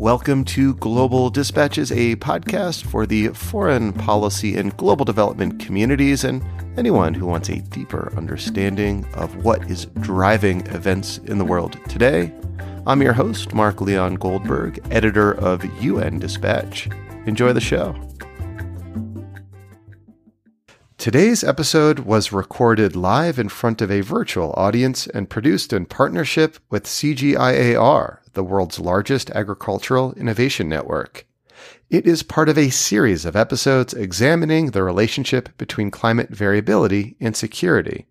Welcome to Global Dispatches, a podcast for the foreign policy and global development communities and anyone who wants a deeper understanding of what is driving events in the world today. I'm your host, Mark Leon Goldberg, editor of UN Dispatch. Enjoy the show. Today's episode was recorded live in front of a virtual audience and produced in partnership with CGIAR, the world's largest agricultural innovation network. It is part of a series of episodes examining the relationship between climate variability and security.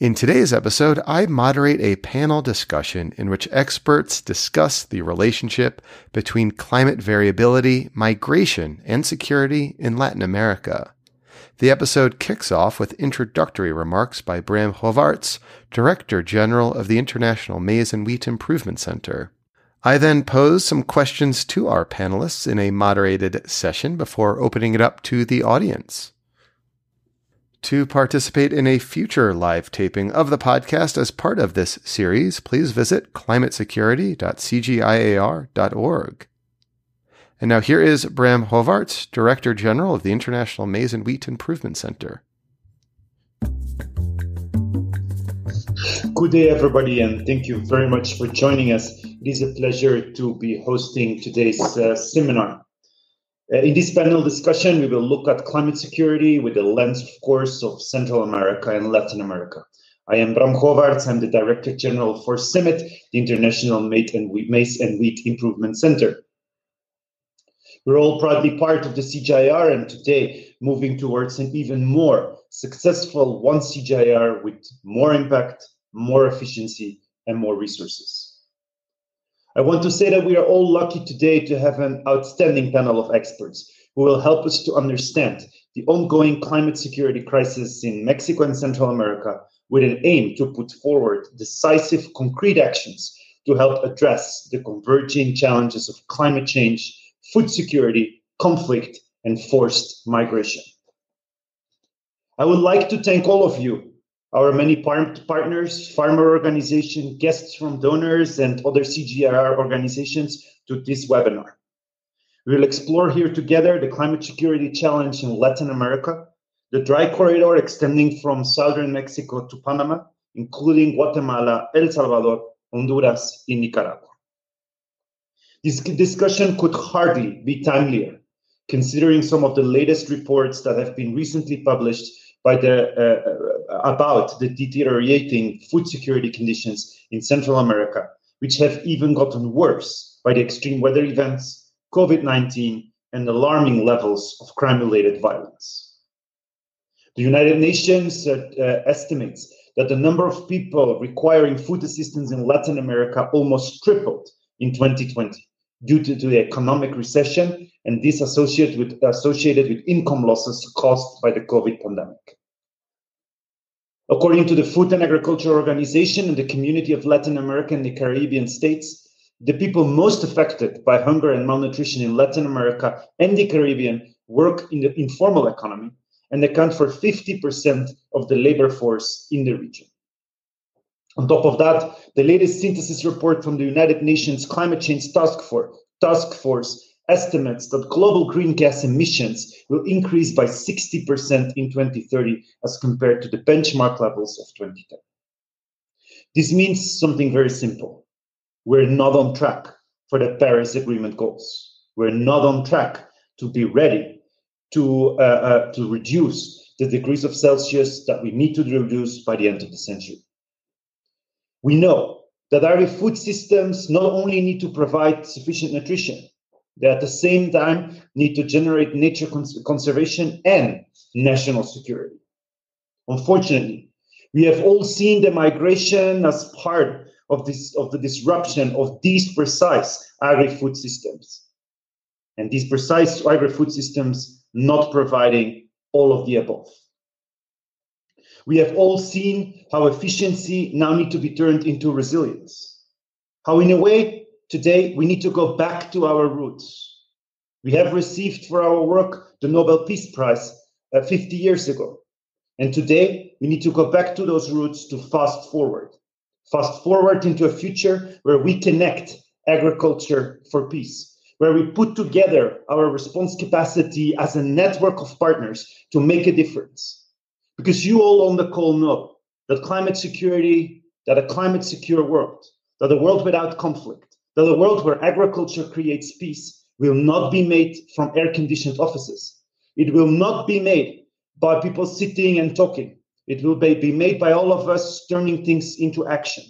In today's episode, I moderate a panel discussion in which experts discuss the relationship between climate variability, migration, and security in Latin America. The episode kicks off with introductory remarks by Bram Govaerts, Director General of the International Maize and Wheat Improvement Center. I then pose some questions to our panelists in a moderated session before opening it up to the audience. To participate in a future live taping of the podcast as part of this series, please visit climatesecurity.cgiar.org. And now here is Bram Govaerts, Director General of the International Maize and Wheat Improvement Center. Good day, everybody, and thank you very much for joining us. It is a pleasure to be hosting today's uh, seminar. Uh, in this panel discussion, we will look at climate security with the lens, of course, of Central America and Latin America. I am Bram Govaerts. I'm the Director General for CIMMYT, the International Maize and Wheat, and Wheat Improvement Center. We're all proudly part of the CGIAR and today moving towards an even more successful one CGIAR with more impact, more efficiency, and more resources. I want to say that we are all lucky today to have an outstanding panel of experts who will help us to understand the ongoing climate security crisis in Mexico and Central America with an aim to put forward decisive, concrete actions to help address the converging challenges of climate change, food security, conflict, and forced migration. I would like to thank all of you our many par- partners, farmer organizations, guests from donors, and other CGIAR organizations to this webinar. We will explore here together the climate security challenge in Latin America, the dry corridor extending from southern Mexico to Panama, including Guatemala, El Salvador, Honduras, and Nicaragua. This discussion could hardly be timelier, considering some of the latest reports that have been recently published by the uh, about the deteriorating food security conditions in Central America, which have even gotten worse by the extreme weather events, COVID-19, and alarming levels of crime-related violence. The United Nations uh, uh, estimates that the number of people requiring food assistance in Latin America almost tripled in 2020 due to, to the economic recession and this associated with, associated with income losses caused by the COVID pandemic. According to the Food and Agriculture Organization and the community of Latin America and the Caribbean states, the people most affected by hunger and malnutrition in Latin America and the Caribbean work in the informal economy and account for 50% of the labor force in the region. On top of that, the latest synthesis report from the United Nations Climate Change Task Force, Task Force estimates that global green gas emissions will increase by 60% in 2030 as compared to the benchmark levels of 2010. This means something very simple. We're not on track for the Paris Agreement goals. We're not on track to be ready to, uh, uh, to reduce the degrees of Celsius that we need to reduce by the end of the century. We know that our food systems not only need to provide sufficient nutrition, they at the same time need to generate nature cons- conservation and national security. Unfortunately, we have all seen the migration as part of this of the disruption of these precise agri-food systems. And these precise agri-food systems not providing all of the above. We have all seen how efficiency now need to be turned into resilience. How, in a way, today we need to go back to our roots. We have received for our work the Nobel Peace Prize uh, 50 years ago. And today we need to go back to those roots to fast forward. Fast forward into a future where we connect agriculture for peace, where we put together our response capacity as a network of partners to make a difference. Because you all on the call know that climate security, that a climate secure world, that a world without conflict, that a world where agriculture creates peace will not be made from air conditioned offices. It will not be made by people sitting and talking. It will be made by all of us turning things into action,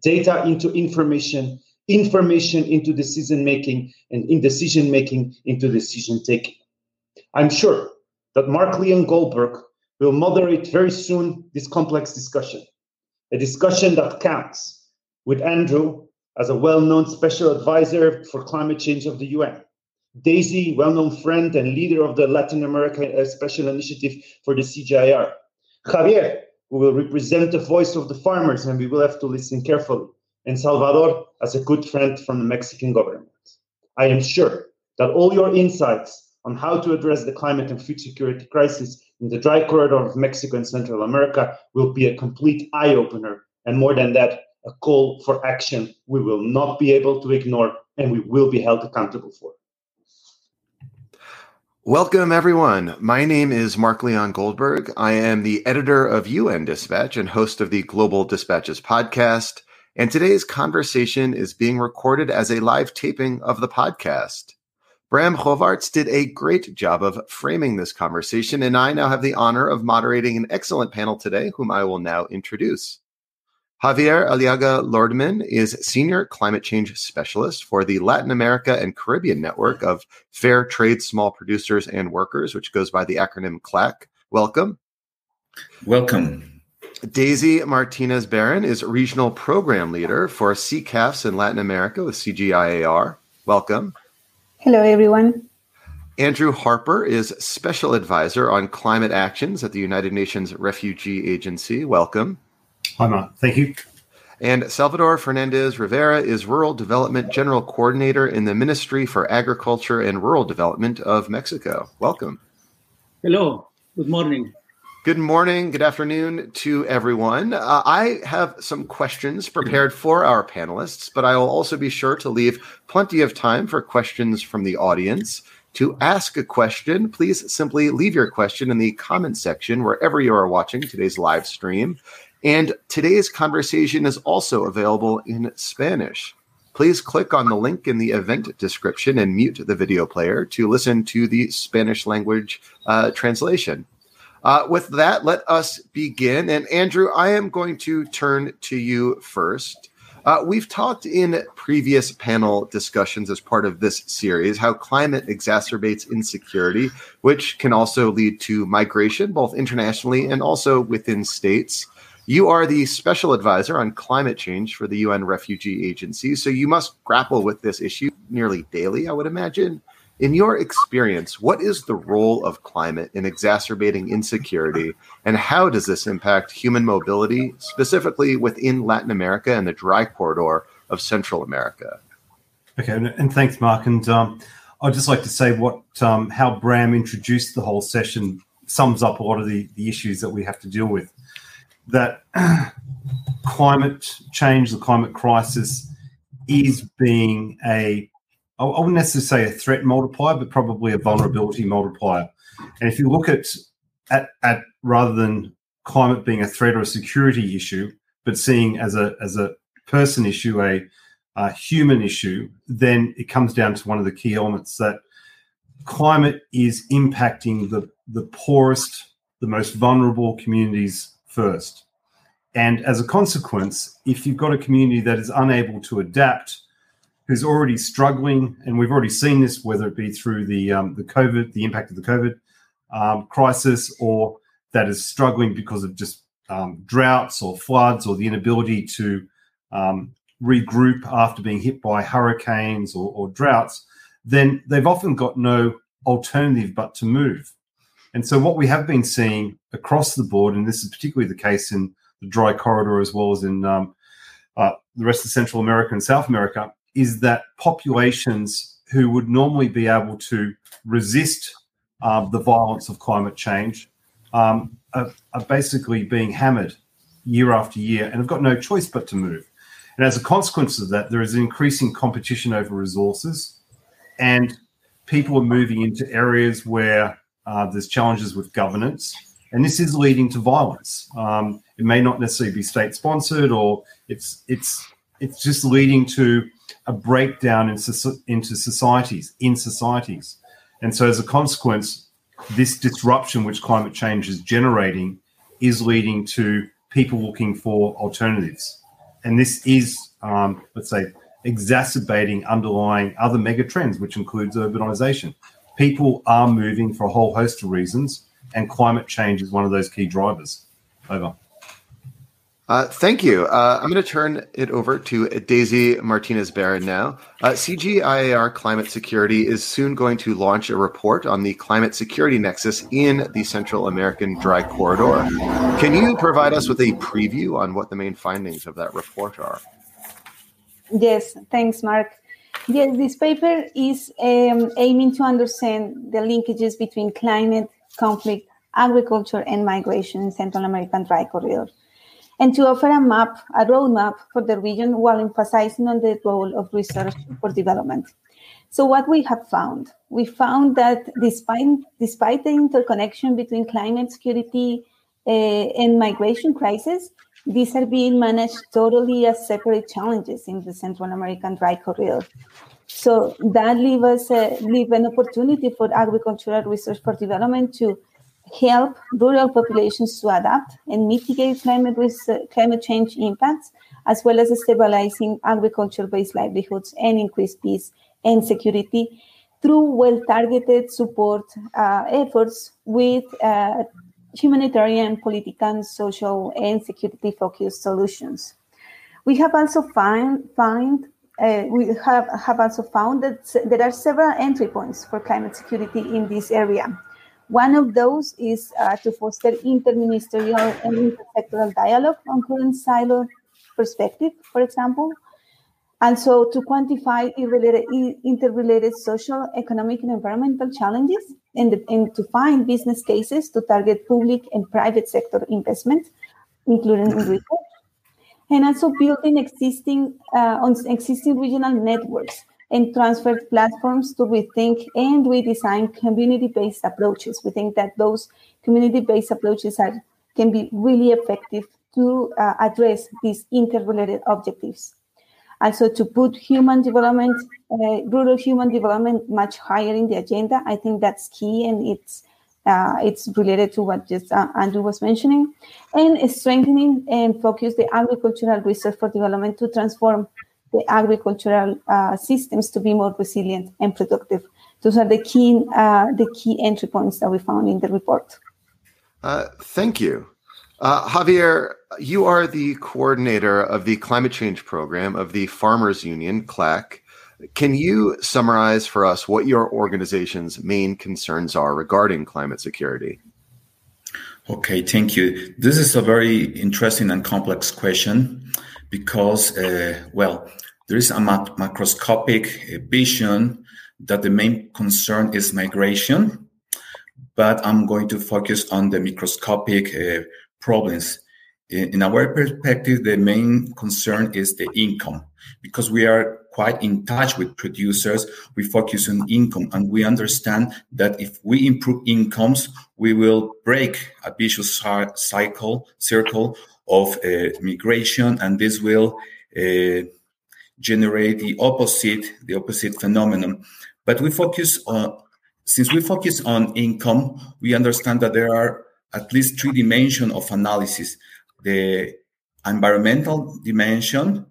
data into information, information into decision making, and in decision making into decision taking. I'm sure that Mark Leon Goldberg will moderate very soon this complex discussion, a discussion that counts with Andrew as a well known special advisor for climate change of the UN. Daisy, well known friend and leader of the Latin America uh, Special Initiative for the CGIAR. Javier, who will represent the voice of the farmers, and we will have to listen carefully. And Salvador, as a good friend from the Mexican government. I am sure that all your insights on how to address the climate and food security crisis in the dry corridor of Mexico and Central America will be a complete eye opener. And more than that, a call for action we will not be able to ignore and we will be held accountable for. Welcome, everyone. My name is Mark Leon Goldberg. I am the editor of UN Dispatch and host of the Global Dispatches podcast. And today's conversation is being recorded as a live taping of the podcast. Bram Govaerts did a great job of framing this conversation, and I now have the honor of moderating an excellent panel today, whom I will now introduce. Javier Aliaga Lordemann is Senior Climate Change Specialist for the Latin America and Caribbean Network of Fair Trade Small Producers and Workers, which goes by the acronym CLAC. Welcome. Welcome. Daisy Martinez Barron is Regional Program Leader for CCAFS in Latin America with CGIAR. Welcome. Hello, everyone. Andrew Harper is Special Advisor on Climate Actions at the United Nations Refugee Agency. Welcome. Hi, Mark. Thank you. And Salvador Fernandez Rivera is Rural Development General Coordinator in the Ministry for Agriculture and Rural Development of Mexico. Welcome. Hello. Good morning. Good morning, good afternoon to everyone. Uh, I have some questions prepared for our panelists, but I will also be sure to leave plenty of time for questions from the audience. To ask a question, please simply leave your question in the comment section wherever you are watching today's live stream. And today's conversation is also available in Spanish. Please click on the link in the event description and mute the video player to listen to the Spanish language uh, translation. Uh, with that, let us begin. And Andrew, I am going to turn to you first. Uh, we've talked in previous panel discussions as part of this series how climate exacerbates insecurity, which can also lead to migration, both internationally and also within states. You are the special advisor on climate change for the UN Refugee Agency, so you must grapple with this issue nearly daily, I would imagine. In your experience, what is the role of climate in exacerbating insecurity, and how does this impact human mobility, specifically within Latin America and the dry corridor of Central America? Okay, and thanks, Mark. And um, I'd just like to say what um, how Bram introduced the whole session sums up a lot of the, the issues that we have to deal with. That climate change, the climate crisis, is being a I wouldn't necessarily say a threat multiplier, but probably a vulnerability multiplier. And if you look at, at, at rather than climate being a threat or a security issue, but seeing as a as a person issue, a, a human issue, then it comes down to one of the key elements that climate is impacting the the poorest, the most vulnerable communities first. And as a consequence, if you've got a community that is unable to adapt who's already struggling, and we've already seen this, whether it be through the um, the COVID, the impact of the COVID um, crisis, or that is struggling because of just um, droughts or floods or the inability to um, regroup after being hit by hurricanes or, or droughts, then they've often got no alternative but to move. And so, what we have been seeing across the board, and this is particularly the case in the dry corridor as well as in um, uh, the rest of Central America and South America, is that populations who would normally be able to resist um, the violence of climate change um, are, are, basically being hammered year after year and have got no choice but to move. And as a consequence of that, there is increasing competition over resources. and people are moving into areas where uh, there's challenges with governance, and this is leading to violence. Um, it may not necessarily be state sponsored, or it's it's it's just leading to a breakdown in, into societies in societies, and so as a consequence, this disruption which climate change is generating is leading to people looking for alternatives, and this is um, let's say exacerbating underlying other mega trends, which includes urbanization. People are moving for a whole host of reasons, and climate change is one of those key drivers. Over. Uh, thank you. Uh, I'm going to turn it over to Daisy Martinez Barron now. Uh, CGIAR Climate Security is soon going to launch a report on the climate security nexus in the Central American Dry Corridor. Can you provide us with a preview on what the main findings of that report are? Yes, thanks, Mark. Yes, this paper is um, aiming to understand the linkages between climate, conflict, agriculture, and migration in Central American Dry Corridor, and to offer a map, a roadmap for the region while emphasizing on the role of research for development. So, what we have found, we found that despite despite the interconnection between climate security uh, and migration crisis, these are being managed totally as separate challenges in the Central American dry corridor. So that leave us leave an opportunity for agricultural research for development to help rural populations to adapt and mitigate climate risk, uh, climate change impacts, as well as stabilizing agriculture-based livelihoods and increase peace and security through well-targeted support uh, efforts with uh, humanitarian, political, social, and security focused solutions. We have also find, find uh, we have, have also found that there are several entry points for climate security in this area. One of those is uh, to foster interministerial and intersectoral dialogue on current silo perspective, for example, and so to quantify interrelated social, economic, and environmental challenges and, and to find business cases to target public and private sector investment, including in research, and also building existing uh, on existing regional networks and transfer platforms to rethink and redesign community-based approaches. We think that those community-based approaches are can be really effective to uh, address these interrelated objectives. Also, to put human development, uh, rural human development, much higher in the agenda, I think that's key, and it's uh, it's related to what just uh, Andrew was mentioning, and strengthening and focus the agricultural research for development to transform the agricultural uh, systems to be more resilient and productive. Those are the key uh, the key entry points that we found in the report. Uh, thank you. Uh, Javier, you are the coordinator of the climate change program of the Farmers Union, CLAC. Can you summarize for us what your organization's main concerns are regarding climate security? Okay, thank you. This is a very interesting and complex question because, uh, well, there is a macroscopic vision that the main concern is migration, but I'm going to focus on the microscopic uh, problems. In our perspective, the main concern is the income because we are quite in touch with producers. We focus on income and we understand that if we improve incomes, we will break a vicious cycle, circle of uh, migration and this will uh, generate the opposite, the opposite phenomenon. But we focus on, since we focus on income, we understand that there are at least three dimensions of analysis. The environmental dimension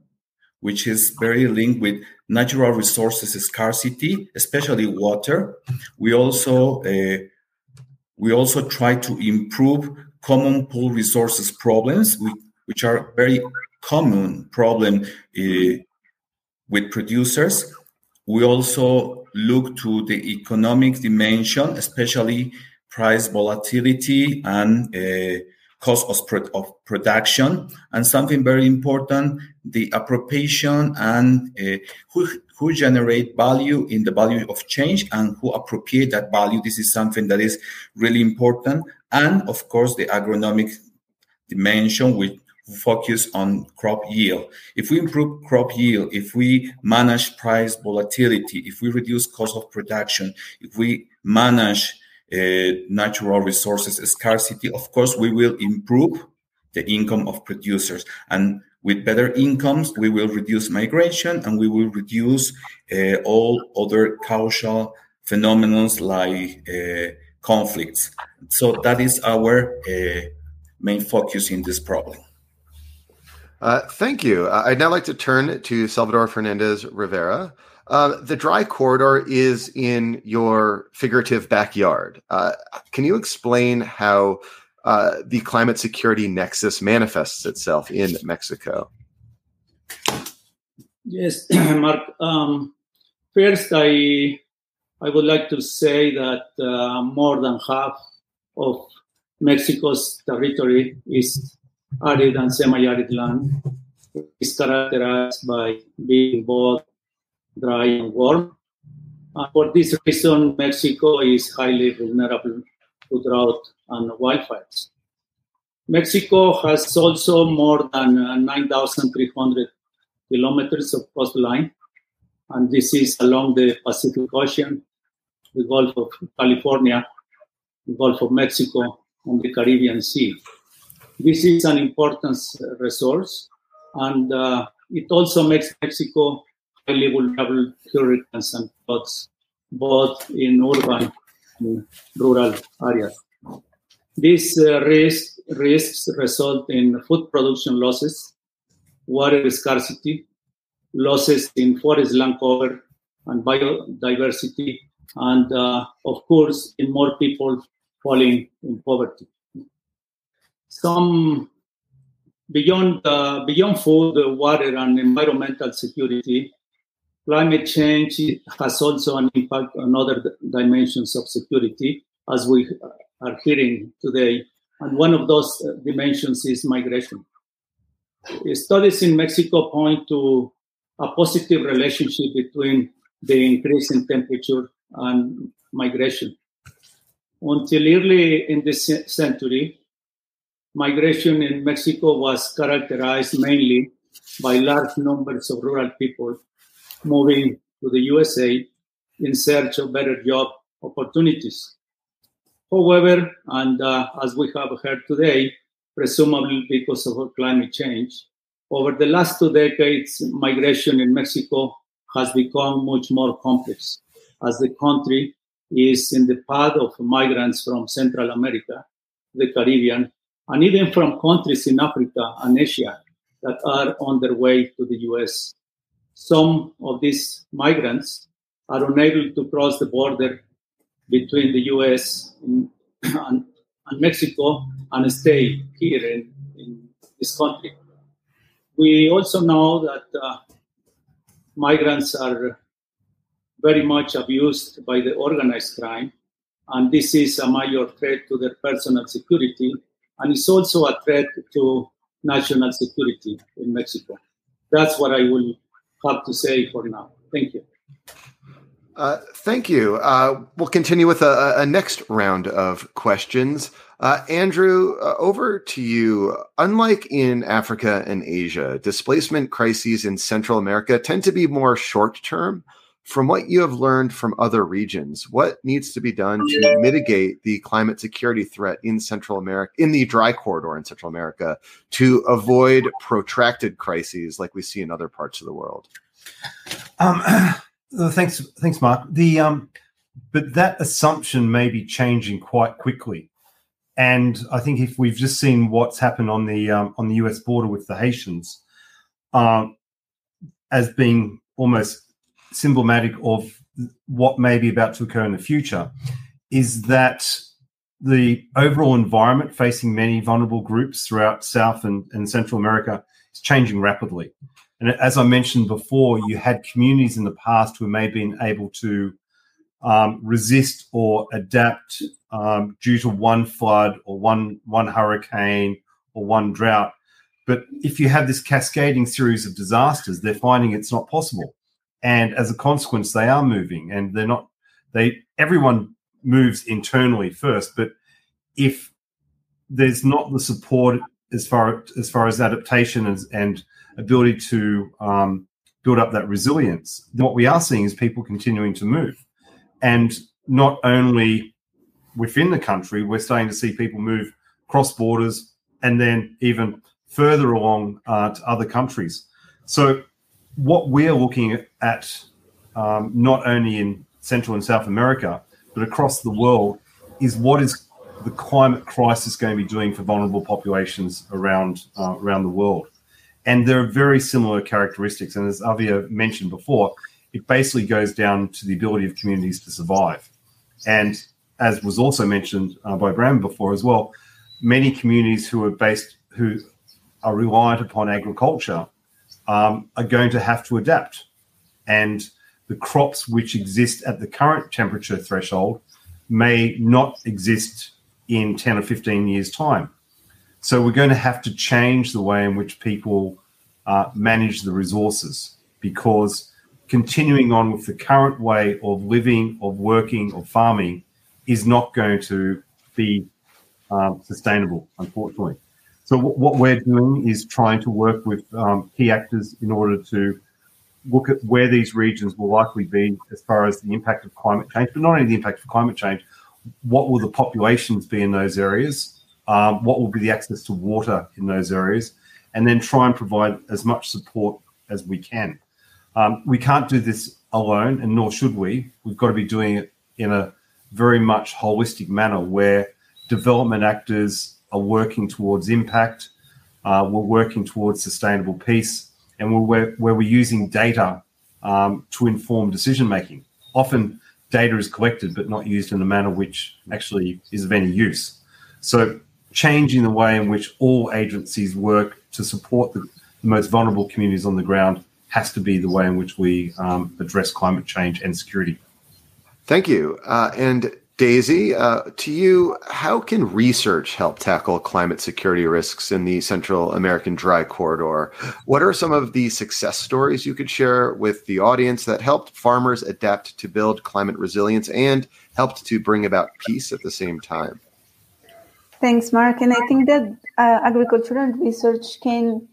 which is very linked with natural resources scarcity especially water. We also uh, we also try to improve common pool resources problems which are very common problem uh, with producers. We also look to the economic dimension especially price volatility and uh, cost of, of, production, and something very important, the appropriation and uh, who, who generate value in the value of change and who appropriate that value. This is something that is really important. And of course, the agronomic dimension, which, focus on crop yield. If we improve crop yield, if we manage price volatility, if we reduce cost of production, if we manage natural resources scarcity, of course, we will improve the income of producers. And with better incomes, we will reduce migration and we will reduce uh, all other causal phenomena like uh, conflicts. So that is our uh, main focus in this problem. Uh, thank you. Uh, I'd now like to turn to Salvador Fernandez Rivera. Uh, the dry corridor is in your figurative backyard. Uh, can you explain how uh, the climate security nexus manifests itself in Mexico? Yes, Mark. Um, first, I I would like to say that uh, more than half of Mexico's territory is arid and semi-arid land. It's characterized by being both dry and warm. Uh, for this reason, Mexico is highly vulnerable to drought and wildfires. Mexico has also more than uh, 9,300 kilometers of coastline, and this is along the Pacific Ocean, the Gulf of California, the Gulf of Mexico, and the Caribbean Sea. This is an important resource, and uh, it also makes Mexico highly vulnerable hurricanes and floods, both in urban and rural areas. These uh, risks, risks result in food production losses, water scarcity, losses in forest land cover and biodiversity, and uh, of course, in more people falling in poverty some beyond uh, beyond food, water, and environmental security, climate change has also an impact on other dimensions of security, as we are hearing today. And one of those uh, dimensions is migration. Studies in Mexico point to a positive relationship between the increase in temperature and migration. Until early in this century, migration in Mexico was characterized mainly by large numbers of rural people moving to the USA in search of better job opportunities. However, and uh, as we have heard today, presumably because of climate change, over the last two decades, migration in Mexico has become much more complex as the country is in the path of migrants from Central America, the Caribbean, and even from countries in Africa and Asia that are on their way to the US. Some of these migrants are unable to cross the border between the US and, and, Mexico and stay here in, in, this country. We also know that uh, migrants are very much abused by the organized crime, and this is a major threat to their personal security and it's also a threat to national security in Mexico. That's what I will have to say for now. Thank you. Uh, thank you. Uh, we'll continue with a, a, next round of questions. Uh, Andrew, uh, over to you. Unlike in Africa and Asia, displacement crises in Central America tend to be more short term from what you have learned from other regions, what needs to be done to mitigate the climate security threat in Central America, in the dry corridor in Central America, to avoid protracted crises like we see in other parts of the world? Um, thanks, thanks, Mark. The um, but that assumption may be changing quite quickly, and I think if we've just seen what's happened on the um, on the U.S. border with the Haitians, um, as being almost symptomatic of what may be about to occur in the future is that the overall environment facing many vulnerable groups throughout South and, and Central America is changing rapidly. And as I mentioned before, you had communities in the past who may have been able to um, resist or adapt um, due to one flood or one one hurricane or one drought. But if you have this cascading series of disasters, they're finding it's not possible and as a consequence they are moving and they're not they everyone moves internally first but if there's not the support as far as far as adaptation and, and ability to um, build up that resilience, what we are seeing is people continuing to move, and not only within the country, we're starting to see people move cross borders and then even further along uh, to other countries. So, what we're looking at, um, not only in Central and South America, but across the world, is what is the climate crisis going to be doing for vulnerable populations around uh, around the world. And there are very similar characteristics. And as Javier mentioned before, it basically goes down to the ability of communities to survive. And as was also mentioned uh, by Bram before as well, many communities who are based who are reliant upon agriculture um, are going to have to adapt. And the crops which exist at the current temperature threshold may not exist in 10 or 15 years' time. So we're going to have to change the way in which people uh, manage the resources because continuing on with the current way of living, of working, of farming is not going to be um, sustainable, unfortunately. So what we're doing is trying to work with um, key actors in order to look at where these regions will likely be as far as the impact of climate change, but not only the impact of climate change, what will the populations be in those areas? Um, what will be the access to water in those areas? And then try and provide as much support as we can. Um, we can't do this alone, and nor should we. We've got to be doing it in a very much holistic manner where development actors are working towards impact, uh, we're working towards sustainable peace, and we're, where we're using data um, to inform decision making. Often, data is collected but not used in a manner which actually is of any use. So, changing the way in which all agencies work to support the, the most vulnerable communities on the ground has to be the way in which we um, address climate change and security. Thank you. Uh, and Daisy, uh, to you, how can research help tackle climate security risks in the Central American Dry Corridor? What are some of the success stories you could share with the audience that helped farmers adapt to build climate resilience and helped to bring about peace at the same time? Thanks, Mark. And I think that uh, agricultural research can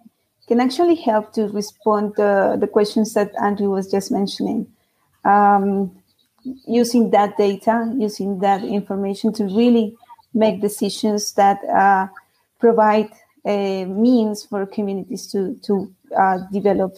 can actually help to respond to the questions that Andrew was just mentioning. Um, using that data, using that information to really make decisions that uh, provide a means for communities to to uh, develop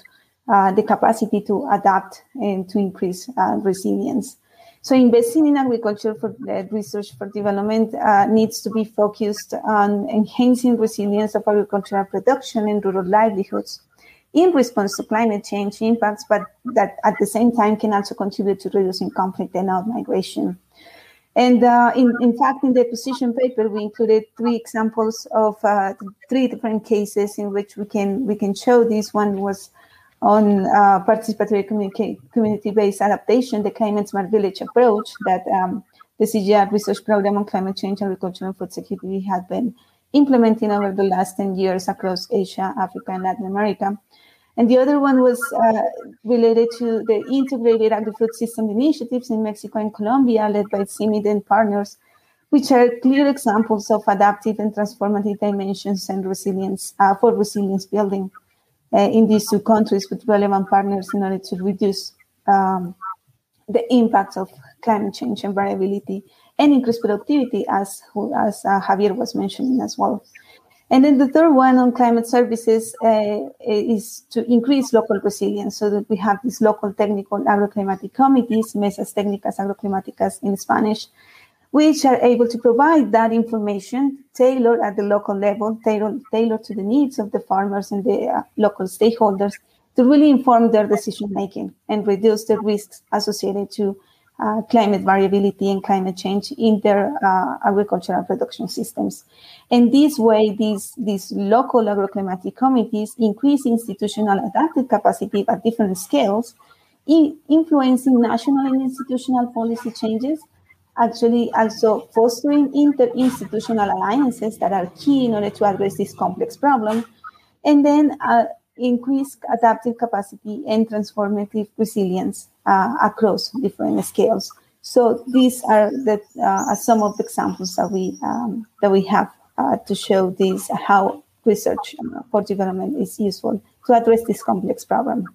uh, the capacity to adapt and to increase uh, resilience. So investing in agriculture for uh, research for development uh, needs to be focused on enhancing resilience of agricultural production and rural livelihoods in response to climate change impacts, but that at the same time can also contribute to reducing conflict and out migration. And uh, in, in fact, in the position paper, we included three examples of uh, three different cases in which we can we can show this. One was on uh, participatory community-based adaptation, the climate smart village approach that um, the CGIAR research program on climate change, agriculture, and food security had been implementing over the last 10 years across Asia, Africa, and Latin America. And the other one was uh, related to the integrated agri-food system initiatives in Mexico and Colombia, led by CIMMYT and partners, which are clear examples of adaptive and transformative dimensions and resilience uh, for resilience building uh, in these two countries with relevant partners in order to reduce um, the impact of climate change and variability and increase productivity, as, as uh, Javier was mentioning as well. And then the third one on climate services uh, is to increase local resilience so that we have these local technical agroclimatic committees, mesas técnicas agroclimáticas in Spanish, which are able to provide that information tailored at the local level, tailored, tailored to the needs of the farmers and the uh, local stakeholders to really inform their decision making and reduce the risks associated to uh, climate variability and climate change in their uh, agricultural production systems. And this way, these, these local agroclimatic committees increase institutional adaptive capacity at different scales, in influencing national and institutional policy changes, actually also fostering interinstitutional alliances that are key in order to address this complex problem, and then uh, increase adaptive capacity and transformative resilience uh, across different scales. So these are the, uh, some of the examples that we um, that we have uh, to show this how research for development is useful to address this complex problem.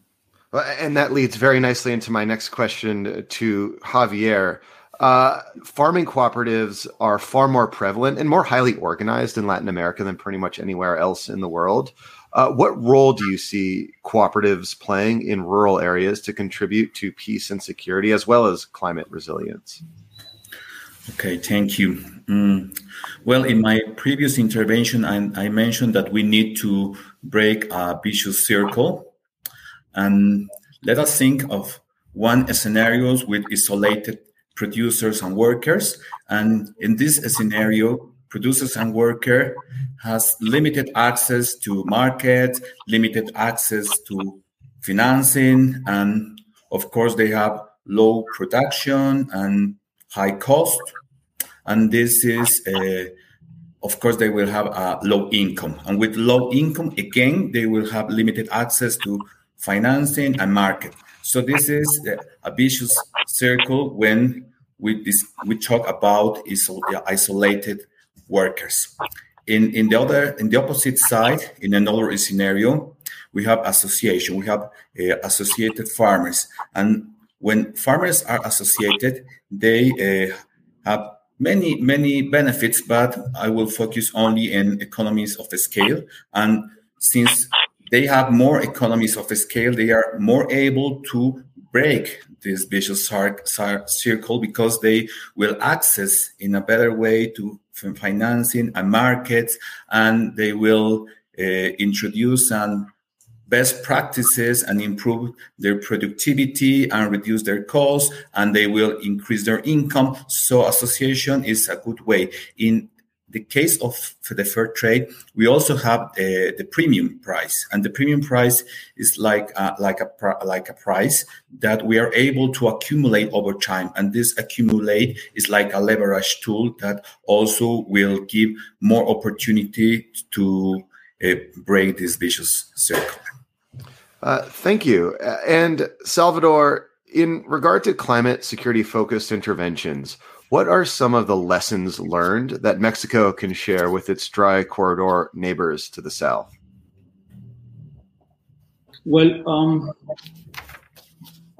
And that leads very nicely into my next question to Javier. Uh, farming cooperatives are far more prevalent and more highly organized in Latin America than pretty much anywhere else in the world. Uh, what role do you see cooperatives playing in rural areas to contribute to peace and security as well as climate resilience? Okay, thank you. Mm. Well, in my previous intervention, I, I, mentioned that we need to break a vicious circle. And let us think of one scenarios with isolated producers and workers. And in this scenario, producers and worker has limited access to market, limited access to financing, and of course they have low production and high cost. And this is, uh, of course, they will have a low income. And with low income, again, they will have limited access to financing and market. So this is a vicious circle when we, we talk about isolated workers. In, in the other, in the opposite side, in another scenario, we have association. We have uh, associated farmers, and when farmers are associated, they uh, have many many benefits. But I will focus only in economies of scale, and since they have more economies of scale, they are more able to break this vicious circle because they will access in a better way to financing and markets, and they will uh, introduce and best practices and improve their productivity and reduce their costs and they will increase their income. So association is a good way. In the case of the fair trade, we also have the, the premium price, and the premium price is like a, like a like a price that we are able to accumulate over time, and this accumulate is like a leverage tool that also will give more opportunity to uh, break this vicious circle. Uh, thank you, and Salvador. In regard to climate security focused interventions, what are some of the lessons learned that Mexico can share with its dry corridor neighbors to the south? Well, um,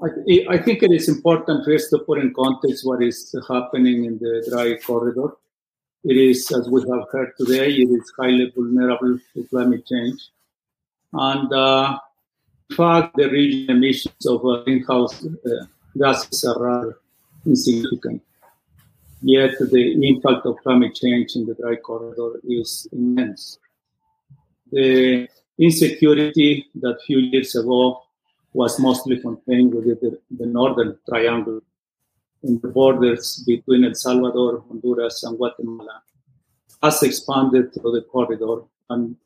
I, I, think it is important first to put in context what is happening in the dry corridor. It is, as we have heard today, it is highly vulnerable to climate change. And uh, in fact, the region emissions of uh, greenhouse uh, gases are rather insignificant yet the impact of climate change in the dry corridor is immense. The insecurity that few years ago was mostly contained within the, the northern triangle in the borders between El Salvador, Honduras, and Guatemala has expanded through the corridor, and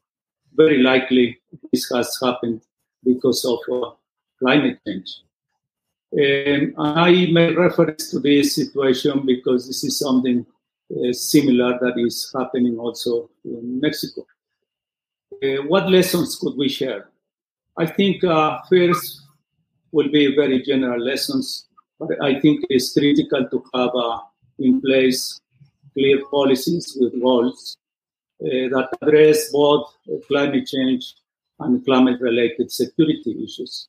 very likely this has happened because of uh, climate change. Um, I make reference to this situation because this is something uh, similar that is happening also in Mexico. Uh, what lessons could we share? I think uh, first will be very general lessons, but I think it's critical to have uh, in place clear policies with goals uh, that address both climate change and climate related security issues.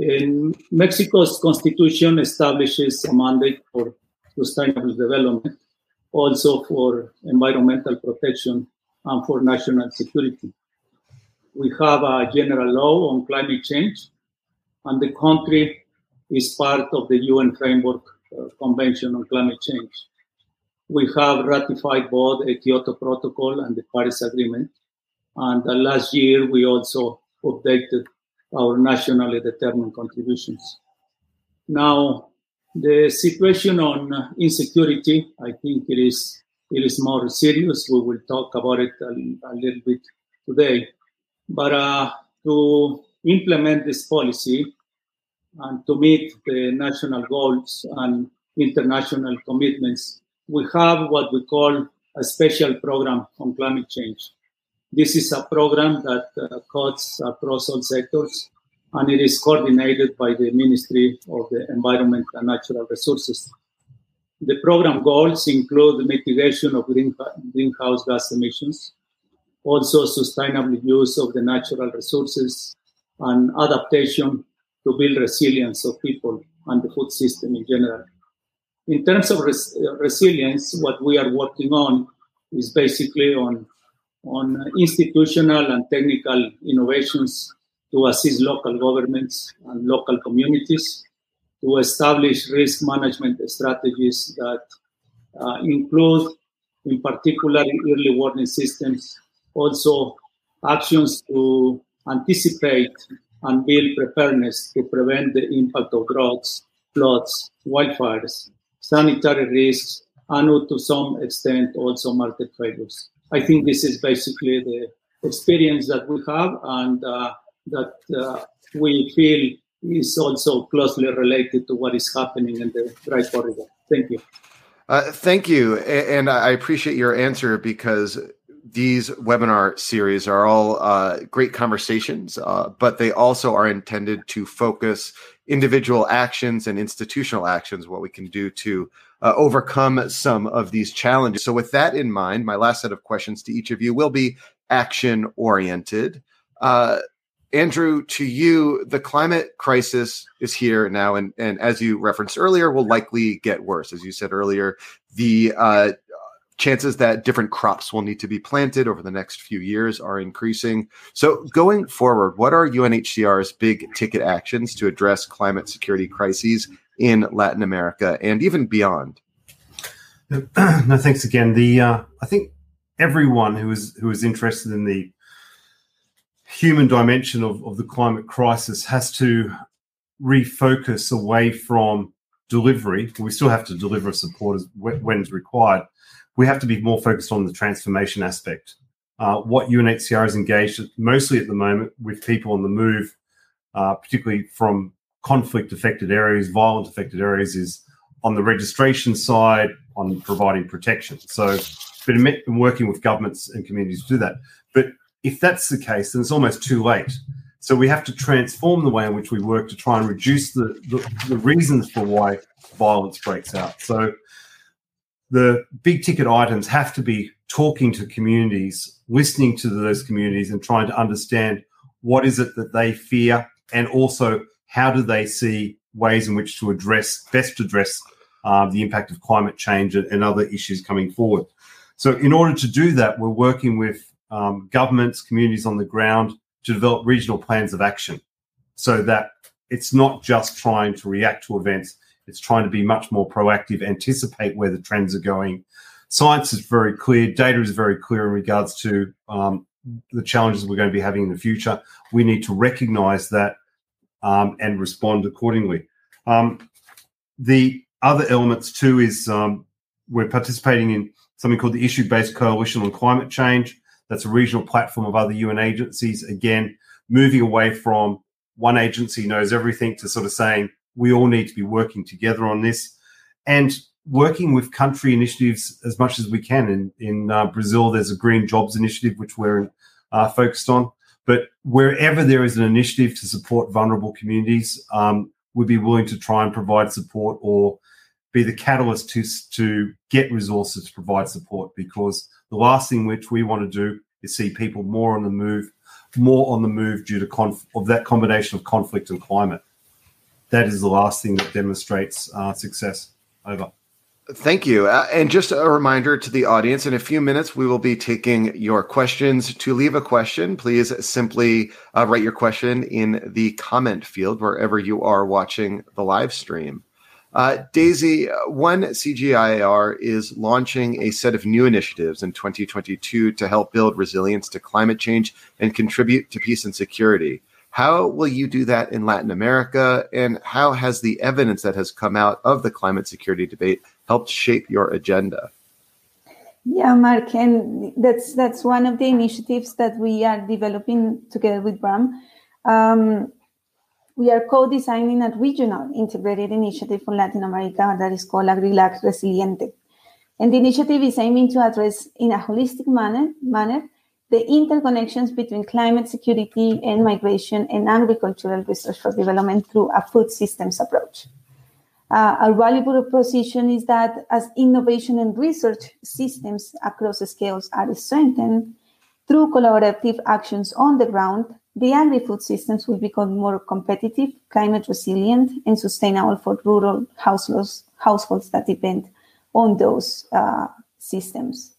In Mexico's constitution establishes a mandate for sustainable development, also for environmental protection and for national security. We have a general law on climate change, and the country is part of the UN Framework uh, Convention on Climate Change. We have ratified both the Kyoto Protocol and the Paris Agreement. And uh, last year, we also updated our nationally determined contributions. Now, the situation on insecurity, I think it is it is more serious. We will talk about it a, a little bit today. But uh, to implement this policy and to meet the national goals and international commitments, we have what we call a special program on climate change. This is a program that uh, cuts across all sectors, and it is coordinated by the Ministry of the Environment and Natural Resources. The program goals include mitigation of greenhouse gas emissions, also sustainable use of the natural resources and adaptation to build resilience of people and the food system in general. In terms of res- resilience, what we are working on is basically on, on institutional and technical innovations to assist local governments and local communities to establish risk management strategies that uh, include, in particular, early warning systems, also actions to anticipate and build preparedness to prevent the impact of droughts, floods, wildfires, sanitary risks, and to some extent also market failures. I think this is basically the experience that we have and uh, that uh, we feel is also closely related to what is happening in the dry corridor. Thank you. Uh, thank you. And I appreciate your answer because these webinar series are all uh, great conversations, uh, but they also are intended to focus individual actions and institutional actions, what we can do to uh, overcome some of these challenges. So, with that in mind, my last set of questions to each of you will be action oriented. Uh, Andrew, to you, the climate crisis is here now, and, and as you referenced earlier, will likely get worse. As you said earlier, the uh, chances that different crops will need to be planted over the next few years are increasing. So, going forward, what are UNHCR's big ticket actions to address climate security crises in Latin America and even beyond? No, thanks again. The uh, I think everyone who is who is interested in the human dimension of, of the climate crisis has to refocus away from delivery. We still have to deliver support when it's required. We have to be more focused on the transformation aspect. Uh, what UNHCR is engaged mostly at the moment with people on the move, uh, particularly from conflict affected areas, violent affected areas, is on the registration side, on providing protection. So, been working with governments and communities to do that. But if that's the case, then it's almost too late. So we have to transform the way in which we work to try and reduce the, the, the reasons for why violence breaks out. So the big ticket items have to be talking to communities, listening to those communities, and trying to understand what is it that they fear, and also how do they see ways in which to address best address uh, the impact of climate change and, other issues coming forward. So, in order to do that, we're working with um, governments, communities on the ground to develop regional plans of action so that it's not just trying to react to events, it's trying to be much more proactive, anticipate where the trends are going. Science is very clear, data is very clear in regards to um, the challenges we're going to be having in the future. We need to recognize that um, and respond accordingly. Um, the other elements, too, is um, we're participating in something called the Issue Based Coalition on Climate Change. That's a regional platform of other UN agencies. Again, moving away from one agency knows everything to sort of saying we all need to be working together on this and working with country initiatives as much as we can. In, in uh, Brazil, there's a Green Jobs Initiative, which we're uh, focused on. But wherever there is an initiative to support vulnerable communities, um, we'd be willing to try and provide support or be the catalyst to, to get resources to provide support because the last thing which we want to do is see people more on the move, more on the move due to conf- of that combination of conflict and climate. That is the last thing that demonstrates uh, success. Over. Thank you. Uh, and just a reminder to the audience in a few minutes, we will be taking your questions. To leave a question, please simply uh, write your question in the comment field wherever you are watching the live stream. Uh, Daisy, one CGIAR is launching a set of new initiatives in 2022 to help build resilience to climate change and contribute to peace and security. How will you do that in Latin America? And how has the evidence that has come out of the climate security debate helped shape your agenda? Yeah, Mark, and that's that's one of the initiatives that we are developing together with BRAM. Um, we are co-designing a regional integrated initiative for Latin America that is called AgriLac Resiliente. And the initiative is aiming to address in a holistic manner, manner the interconnections between climate security and migration and agricultural research for development through a food systems approach. Uh, our value proposition is that as innovation and research systems across scales are strengthened, Through collaborative actions on the ground, the agri-food systems will become more competitive, climate resilient, and sustainable for rural households, households that depend on those uh, systems.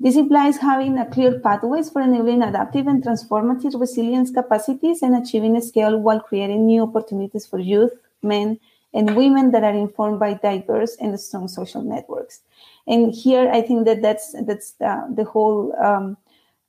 This implies having a clear pathways for enabling adaptive and transformative resilience capacities and achieving scale while creating new opportunities for youth, men, and women that are informed by diverse and strong social networks. And here, I think that that's that's the whole um,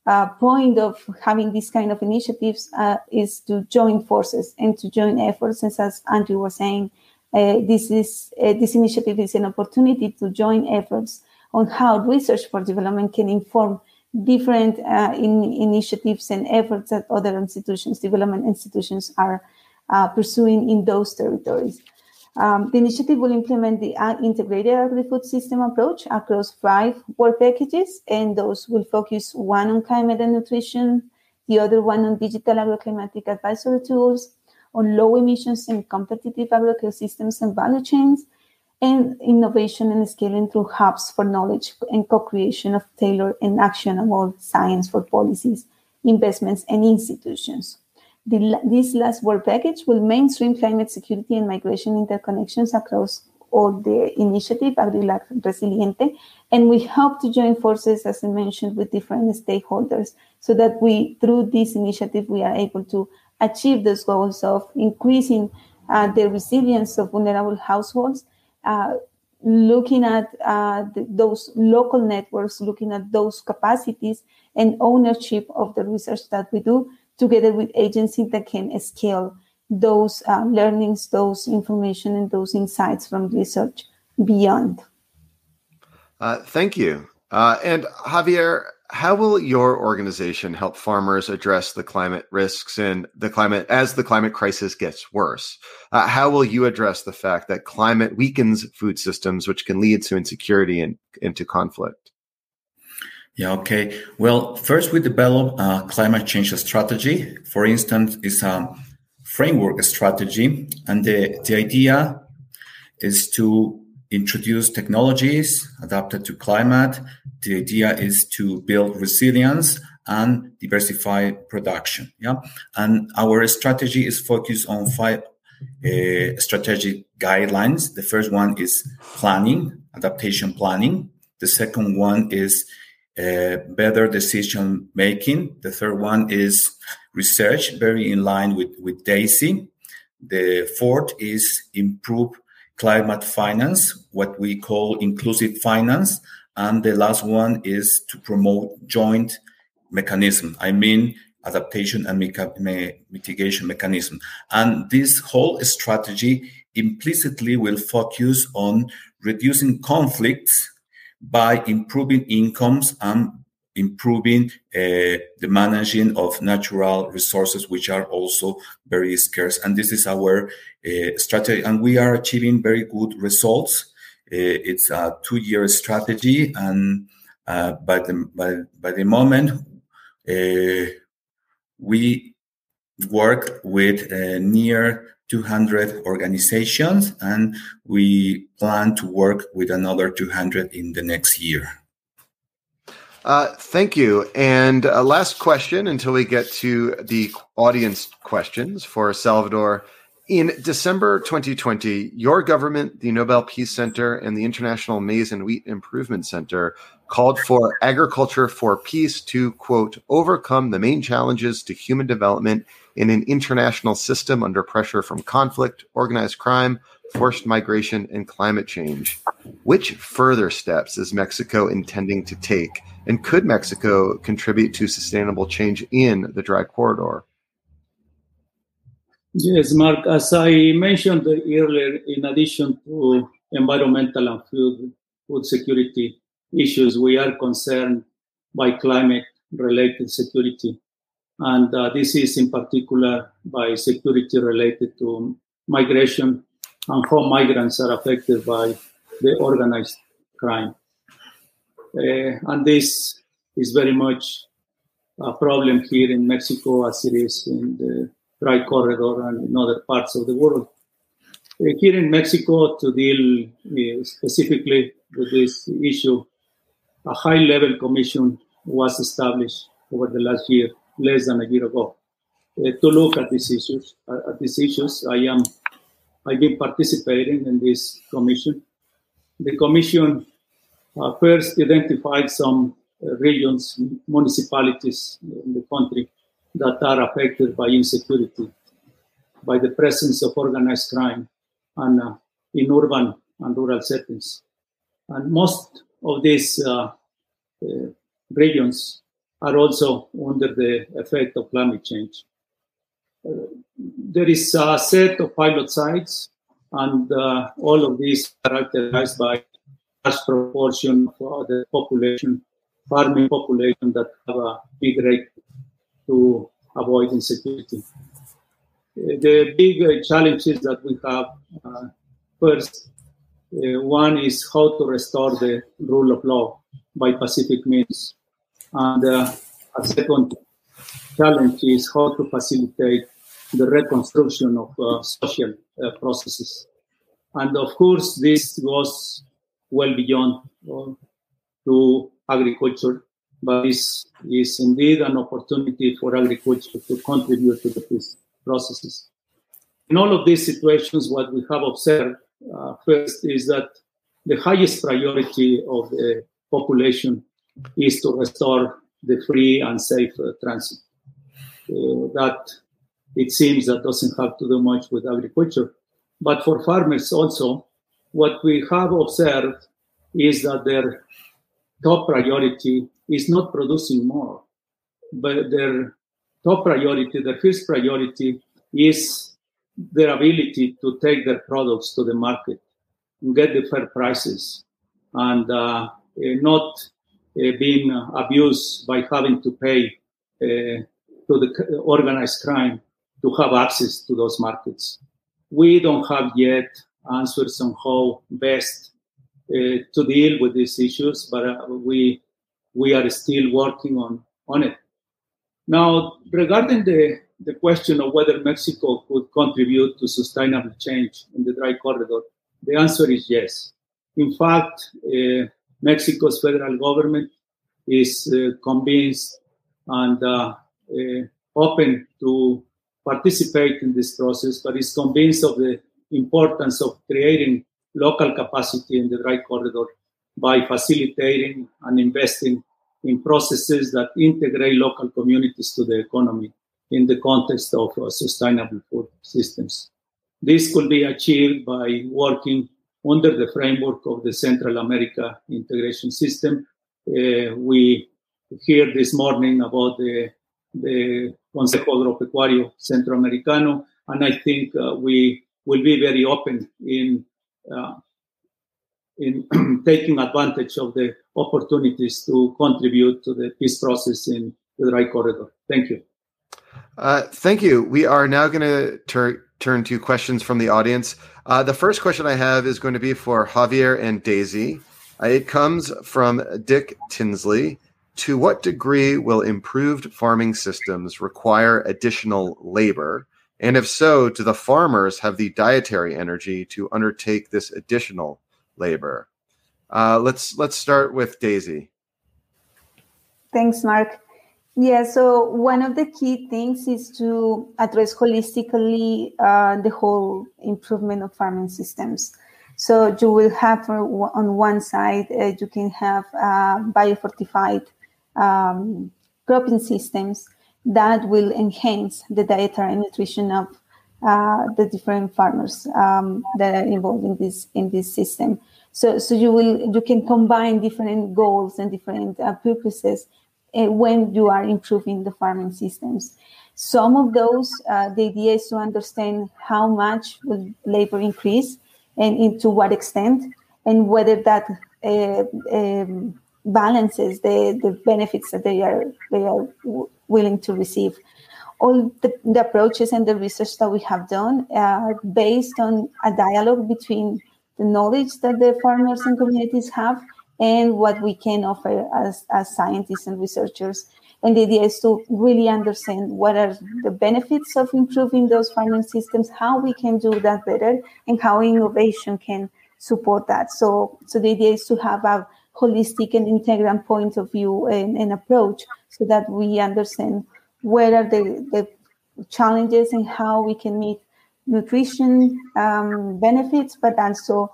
uh, point of having these kind of initiatives uh, is to join forces and to join efforts. And as Andrew was saying, uh, this is uh, this initiative is an opportunity to join efforts on how research for development can inform different uh, in, initiatives and efforts that other institutions, development institutions, are pursuing in those territories. Um, the initiative will implement the integrated agri-food system approach across five work packages, and those will focus one on climate and nutrition, the other one on digital agroclimatic advisory tools, on low emissions and competitive agroecosystems and value chains, and innovation and scaling through hubs for knowledge and co-creation of tailored and actionable science for policies, investments, and institutions. The, this last work package will mainstream climate security and migration interconnections across all the initiative AgriLac Resiliente, and we hope to join forces, as I mentioned, with different stakeholders, so that we, through this initiative, we are able to achieve those goals of increasing uh, the resilience of vulnerable households, uh, looking at uh, the, those local networks, looking at those capacities and ownership of the research that we do, together with agencies that can scale those uh, learnings, those information, and those insights from research beyond. Uh, thank you. Uh, and Javier, how will your organization help farmers address the climate risks and the climate as the climate crisis gets worse? Uh, how will you address the fact that climate weakens food systems, which can lead to insecurity and into conflict? Yeah, okay. Well, first we develop a climate change strategy. For instance, it's a framework strategy. And the, the idea is to introduce technologies adapted to climate. The idea is to build resilience and diversify production. Yeah. And our strategy is focused on five uh, strategic guidelines. The first one is planning, adaptation planning. The second one is better decision making. The third one is research, very in line with, with DAISY. The fourth is improve climate finance, what we call inclusive finance. And the last one is to promote joint mechanism. I mean, adaptation and mitigation mechanism. And this whole strategy implicitly will focus on reducing conflicts by improving incomes and improving uh, the managing of natural resources, which are also very scarce. And this is our uh, strategy, and we are achieving very good results. Uh, it's a two-year strategy, and uh, by the by, by the moment uh, we work with uh, near 200 organizations, and we plan to work with another 200 in the next year. Uh, thank you. And uh, last question until we get to the audience questions for Salvador. In December 2020, your government, the Nobel Peace Center, and the International Maize and Wheat Improvement Center called for agriculture for peace to, quote, overcome the main challenges to human development in an international system under pressure from conflict, organized crime, forced migration, and climate change. Which further steps is Mexico intending to take? And could Mexico contribute to sustainable change in the dry corridor? Yes, Mark, as I mentioned earlier, in addition to environmental and food, food security issues, we are concerned by climate related security. And uh, this is in particular by security related to migration and how migrants are affected by the organized crime. Uh, and this is very much a problem here in Mexico as it is in the dry corridor and in other parts of the world. Uh, here in Mexico, to deal uh, specifically with this issue, a high level commission was established over the last year, less than a year ago, uh, to look at these issues. Uh, at these issues, I am I've been participating in this commission. The commission uh, first identified some uh, regions, municipalities in the country that are affected by insecurity, by the presence of organized crime, and uh, in urban and rural settings. And most of these uh, uh, regions are also under the effect of climate change. Uh, there is a set of pilot sites, and uh, all of these are characterized by a large proportion of the population, farming population that have a big rate to avoid insecurity. Uh, the big uh, challenges that we have uh, first, one is how to restore the rule of law by pacific means. And uh, a second challenge is how to facilitate the reconstruction of uh, social uh, processes. And of course, this goes well beyond to agriculture, but this is indeed an opportunity for agriculture to contribute to these processes. In all of these situations, what we have observed uh, first is that the highest priority of the population is to restore the free and safe uh, transit. That it seems that doesn't have to do much with agriculture. But for farmers also, what we have observed is that their top priority is not producing more, but their top priority, their first priority is their ability to take their products to the market get the fair prices and uh, eh, not being abused by having to pay uh, to the organized crime to have access to those markets. We don't have yet answers on how best uh, to deal with these issues, but uh, we we are still working on on it. Now, regarding the the question of whether Mexico could contribute to sustainable change in the dry corridor, the answer is yes. In fact, uh, Mexico's federal government is uh, convinced and uh, uh, open to participate in this process, but is convinced of the importance of creating local capacity in the dry corridor by facilitating and investing in processes that integrate local communities to the economy in the context of uh, sustainable food systems. This could be achieved by working under the framework of the Central America integration system. Uh, we hear this morning about the, the Consejo Agropecuario Centroamericano, and I think uh, we will be very open in uh, in taking advantage of the opportunities to contribute to the peace process in the dry corridor. Thank you. Uh, thank you. We are now going to tur- turn to questions from the audience. Uh, the first question I have is going to be for Javier and Daisy. Uh, it comes from Dick Tinsley. To what degree will improved farming systems require additional labor? And if so, do the farmers have the dietary energy to undertake this additional labor? Uh, let's let's start with Daisy. Thanks, Mark. Yeah, so one of the key things is to address holistically uh, the whole improvement of farming systems. So you will have on one side, uh, you can have uh, biofortified um, cropping systems that will enhance the dietary nutrition of uh, the different farmers um, that are involved in this in this system. So, so you will you can combine different goals and different uh, purposes uh, when you are improving the farming systems. Some of those, uh, the idea is to understand how much will labor increase and into what extent, and whether that uh, um, balances the, the benefits that they are they are w- willing to receive. All the, the, approaches and the research that we have done are based on a dialogue between the knowledge that the farmers and communities have and what we can offer as, as scientists and researchers. And the idea is to really understand what are the benefits of improving those farming systems, how we can do that better, and how innovation can support that. So, so the idea is to have a holistic and integral point of view and, and approach so that we understand where are the, the challenges and how we can meet nutrition um, benefits, but also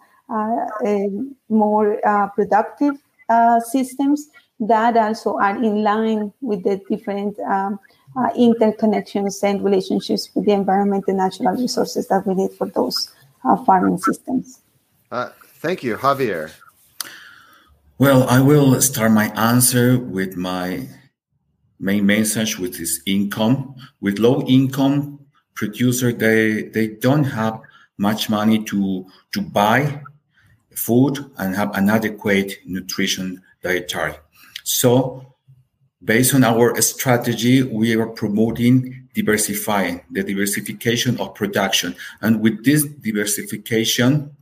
more uh, productive uh, systems that also are in line with the different um, uh, interconnections and relationships with the environment and natural resources that we need for those uh, farming systems. Uh, thank you, Javier. Well, I will start my answer with my main message, which is income. With low income producer, they they don't have much money to to buy food and have an adequate nutrition dietary. So based on our strategy, we are promoting diversifying the diversification of production. And with this diversification,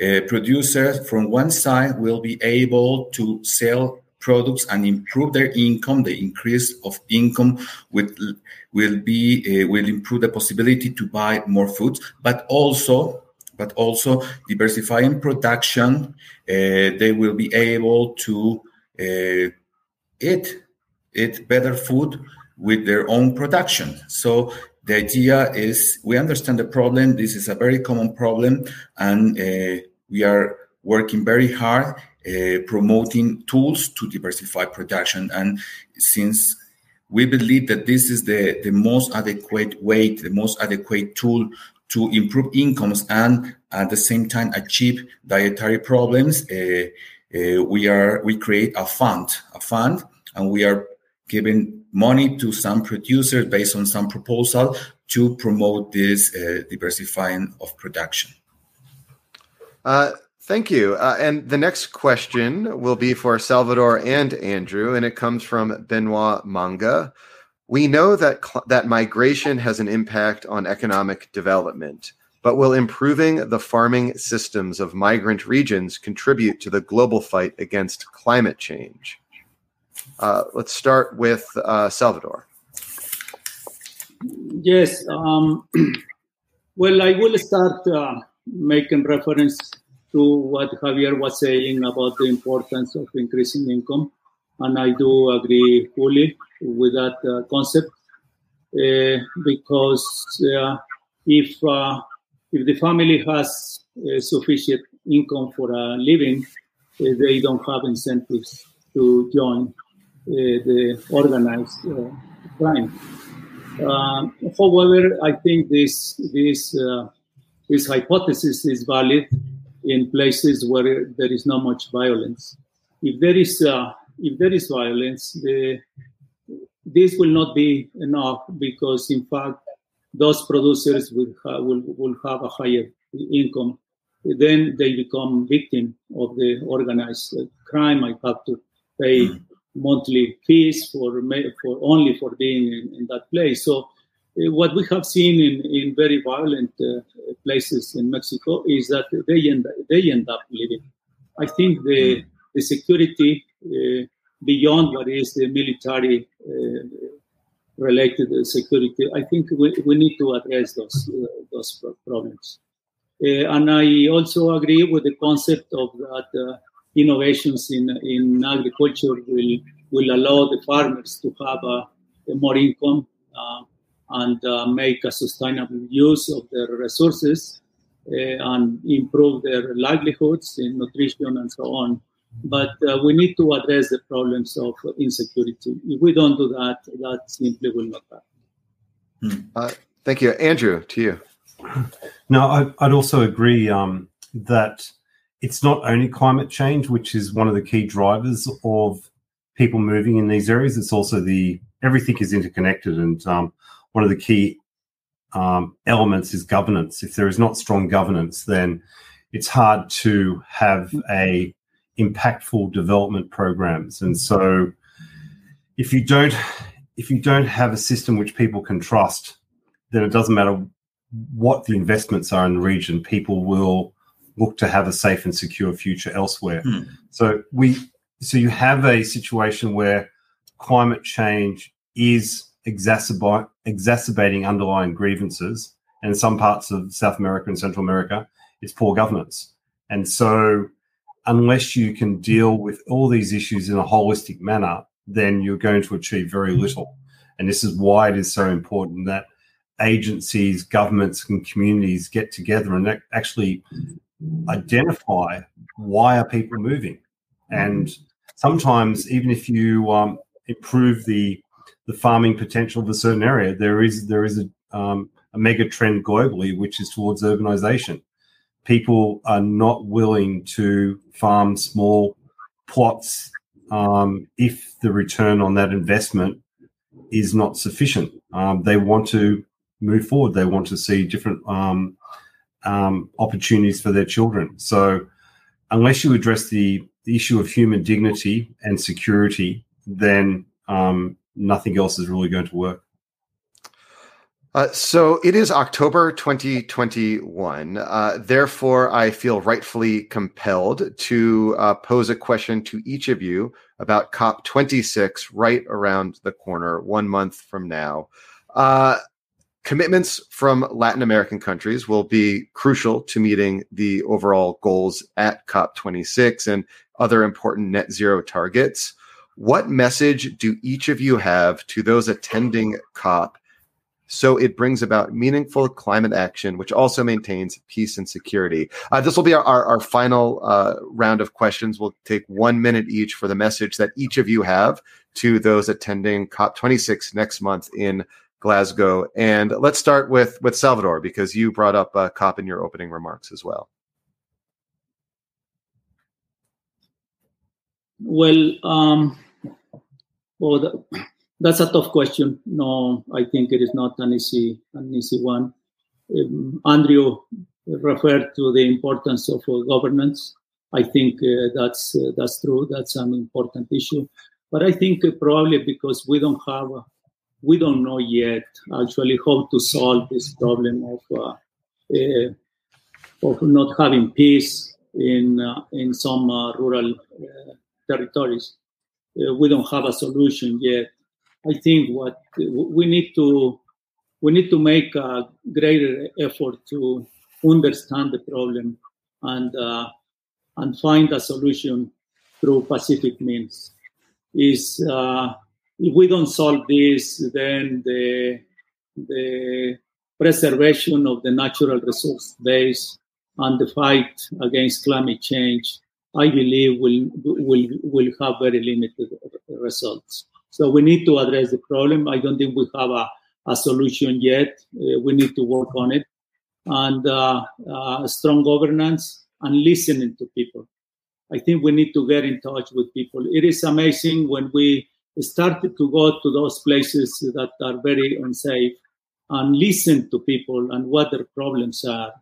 uh, producers from one side will be able to sell products and improve their income. The increase of income will will be uh, will improve the possibility to buy more food, but also but also diversifying production. Uh, they will be able to uh, eat eat better food with their own production. So the idea is we understand the problem. This is a very common problem, and uh, we are working very hard uh, promoting tools to diversify production. And since we believe that this is the, the most adequate way, the most adequate tool to improve incomes and at the same time achieve dietary problems, uh, uh, we are we create a fund, a fund, and we are giving money to some producers based on some proposal to promote this uh, diversifying of production. Uh, thank you. Uh, and the next question will be for Salvador and Andrew, and it comes from Benoit Manga. We know that cl- that migration has an impact on economic development, but will improving the farming systems of migrant regions contribute to the global fight against climate change? Uh, let's start with uh, Salvador. Yes. Um, well, I will start uh, making reference to what Javier was saying about the importance of increasing income, and I do agree fully with that uh, concept uh, because uh, if if the family has sufficient income for a living, they don't have incentives to join uh, the organized uh, crime. Uh, however, I think this this this hypothesis is valid in places where there is not much violence. If there is if there is violence, the, this will not be enough because, in fact, those producers will, ha- will, will have a higher income. Then they become victim of the organized crime. I have to pay mm monthly fees for for only for being in, in that place. So uh, what we have seen in, in very violent uh, places in Mexico is that they end they end up living. I think the the security uh, beyond what is the military uh, related security, I think we, we need to address those uh, those problems. And I also agree with the concept of that innovations in, in agriculture will, will allow the farmers to have a, more income and uh, make a sustainable use of their resources uh, and improve their livelihoods in nutrition and so on. But uh, we need to address the problems of insecurity. If we don't do that, that simply will not happen. Hmm. Uh, thank you. Andrew, to you. No, I, would also agree um, that it's not only climate change, which is one of the key drivers of people moving in these areas. It's also the everything is interconnected, and um, one of the key um, elements is governance. If there is not strong governance, then it's hard to have a impactful development programs. And so, if you don't if you don't have a system which people can trust, then it doesn't matter what the investments are in the region. People will look to have a safe and secure future elsewhere. Hmm. So we so you have a situation where climate change is exacerbating underlying grievances, and in some parts of South America and Central America, it's poor governance. And so unless you can deal with all these issues in a holistic manner, then you're going to achieve very little. And this is why it is so important that agencies, governments, and communities get together and actually identify why are people moving. And sometimes, even if you um, improve the the farming potential of a certain area, there is there is a, um, a mega trend globally, which is towards urbanization. People are not willing to farm small plots um, if the return on that investment is not sufficient. Um, they want to move forward. They want to see different um, um, opportunities for their children. So, unless you address the, the issue of human dignity and security, then um, nothing else is really going to work. Uh, so it is October 2021. Uh, therefore, I feel rightfully compelled to uh, pose a question to each of you about COP26 right around the corner, one month from now. Uh, commitments from Latin American countries will be crucial to meeting the overall goals at COP26 and other important net zero targets. What message do each of you have to those attending COP so it brings about meaningful climate action, which also maintains peace and security? Uh, this will be our, our, our final uh, round of questions. We'll take one minute each for the message that each of you have to those attending COP26 next month in Glasgow. And let's start with, with Salvador, because you brought up uh, COP in your opening remarks as well. Well, um, well, the, that's a tough question. No, I think it is not an easy, an easy one. Um, Andrew referred to the importance of uh, governance. I think uh, that's uh, that's true. That's an important issue. But I think uh, probably because we don't have, we don't know yet actually how to solve this problem of uh, uh, of not having peace in in some rural territories. Uh, we don't have a solution yet. I think what we need to we need to make a greater effort to understand the problem and uh, and find a solution through pacific means. Is uh, if we don't solve this, then the the preservation of the natural resource base and the fight against climate change I believe will will will have very limited results. So we need to address the problem. I don't think we have a, a solution yet. Uh, we need to work on it, and uh, uh, strong governance and listening to people. I think we need to get in touch with people. It is amazing when we started to go to those places that are very unsafe and listen to people and what their problems are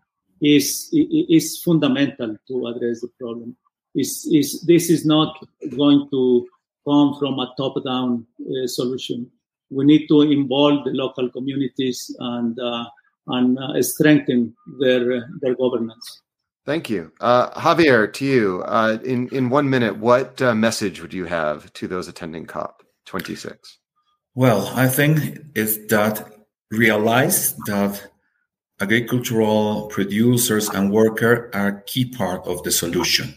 is is fundamental to address the problem is, is this is not going to come from a top-down uh, solution. We need to involve the local communities and uh, and uh, strengthen their their governance. Thank you, uh, Javier. To you, uh, in in one minute, what uh, message would you have to those attending COP twenty six? Well, I think is that realize that agricultural producers and workers are key part of the solution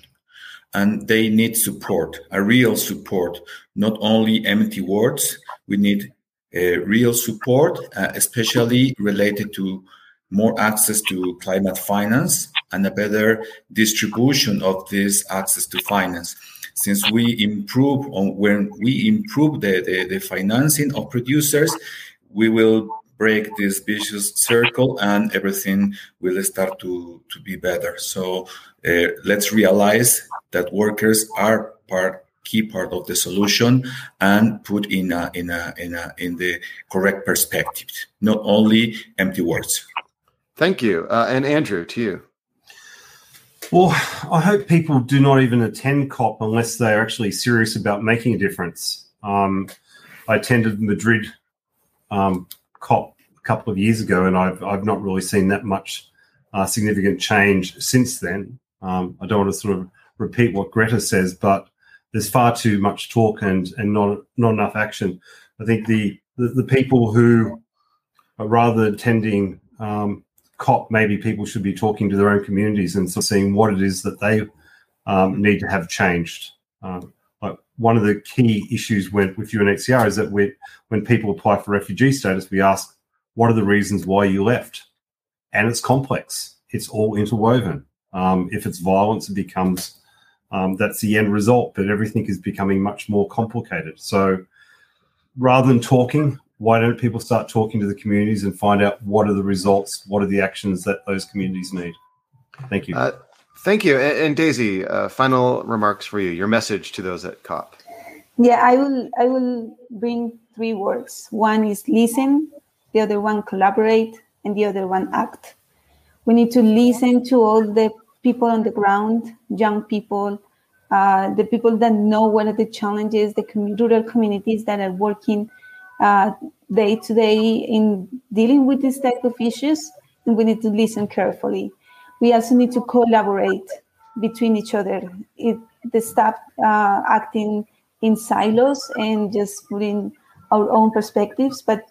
and they need support, a real support, not only empty words. We need a real support, uh, especially related to more access to climate finance and a better distribution of this access to finance. Since we improve on when we improve the, the, the financing of producers, we will break this vicious circle and everything will start to, to be better. So uh, let's realize that workers are part key part of the solution and put in a, in a, in a, in the correct perspective, not only empty words. Thank you, uh, and Andrew, to you. Well, I hope people do not even attend COP unless they are actually serious about making a difference. Um, I attended Madrid um, COP a couple of years ago, and I've I've not really seen that much uh, significant change since then. Um, I don't want to sort of repeat what Greta says, but there's far too much talk and and not not enough action. I think the the, the people who are rather attending um, COP, maybe people should be talking to their own communities and sort of seeing what it is that they um, need to have changed. Um, one of the key issues with, with UNHCR is that we, when people apply for refugee status, we ask, what are the reasons why you left? And it's complex. It's all interwoven. Um, if it's violence, it becomes um, that's the end result, but everything is becoming much more complicated. So rather than talking, why don't people start talking to the communities and find out what are the results, what are the actions that those communities need? Thank you. Uh, thank you. And, and Daisy, uh, final remarks for you, your message to those at COP. Yeah, I will. I will bring three words. One is listen, the other one collaborate, and the other one act. We need to listen to all the people on the ground, young people, uh, the people that know what are the challenges, the rural communities that are working uh, day to day in dealing with this type of issues, and we need to listen carefully. We also need to collaborate between each other. It, they stop uh, acting in silos and just putting our own perspectives, but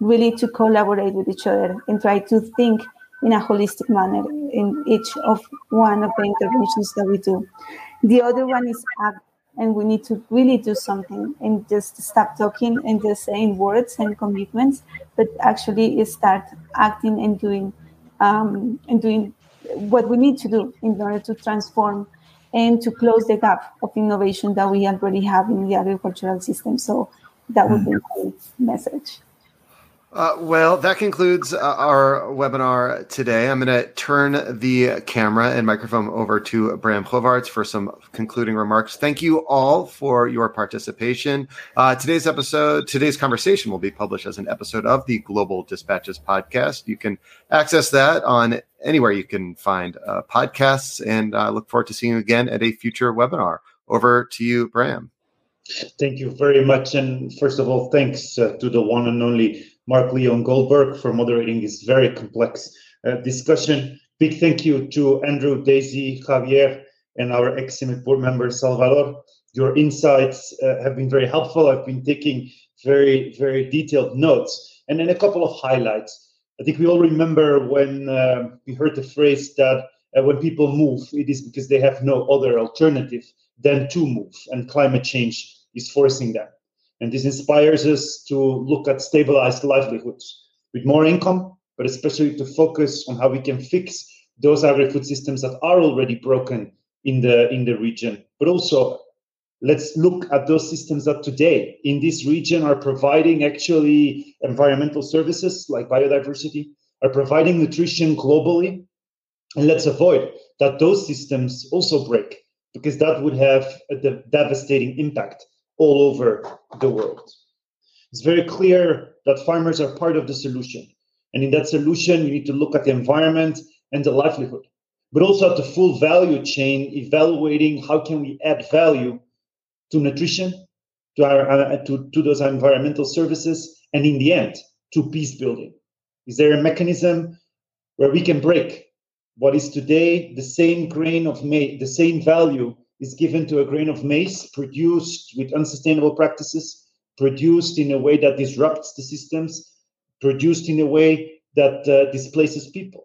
really to collaborate with each other and try to think in a holistic manner in each of one of the interventions that we do. The other one is act, and we need to really do something and just stop talking and just saying words and commitments, but actually start acting and doing um, and doing what we need to do in order to transform and to close the gap of innovation that we already have in the agricultural system. So that would be mm. my message. Uh, well, that concludes uh, our webinar today. I'm going to turn the camera and microphone over to Bram Govaerts for some concluding remarks. Thank you all for your participation. Uh, today's episode, today's conversation will be published as an episode of the Global Dispatches podcast. You can access that on anywhere you can find uh, podcasts, and I look forward to seeing you again at a future webinar. Over to you, Bram. Thank you very much. And first of all, thanks uh, to the one and only Mark Leon Goldberg for moderating this very complex uh, discussion. Big thank you to Andrew, Daisy, Javier, and our ex-CIMMYT board member, Salvador. Your insights uh, have been very helpful. I've been taking very, very detailed notes. And then a couple of highlights. I think we all remember when uh, we heard the phrase that uh, when people move, it is because they have no other alternative than to move, and climate change is forcing them. And this inspires us to look at stabilized livelihoods with more income, but especially to focus on how we can fix those agri-food systems that are already broken in the in the region. But also, let's look at those systems that today in this region are providing actually environmental services like biodiversity, are providing nutrition globally. And let's avoid that those systems also break, because that would have a de- devastating impact all over the world. It's very clear that farmers are part of the solution. And in that solution, you need to look at the environment and the livelihood, but also at the full value chain, evaluating how can we add value to nutrition, to, our, uh, to, to those environmental services, and in the end, to peace building. Is there a mechanism where we can break what is today the same grain of maize, the same value is given to a grain of maize produced with unsustainable practices, produced in a way that disrupts the systems, produced in a way that uh, displaces people?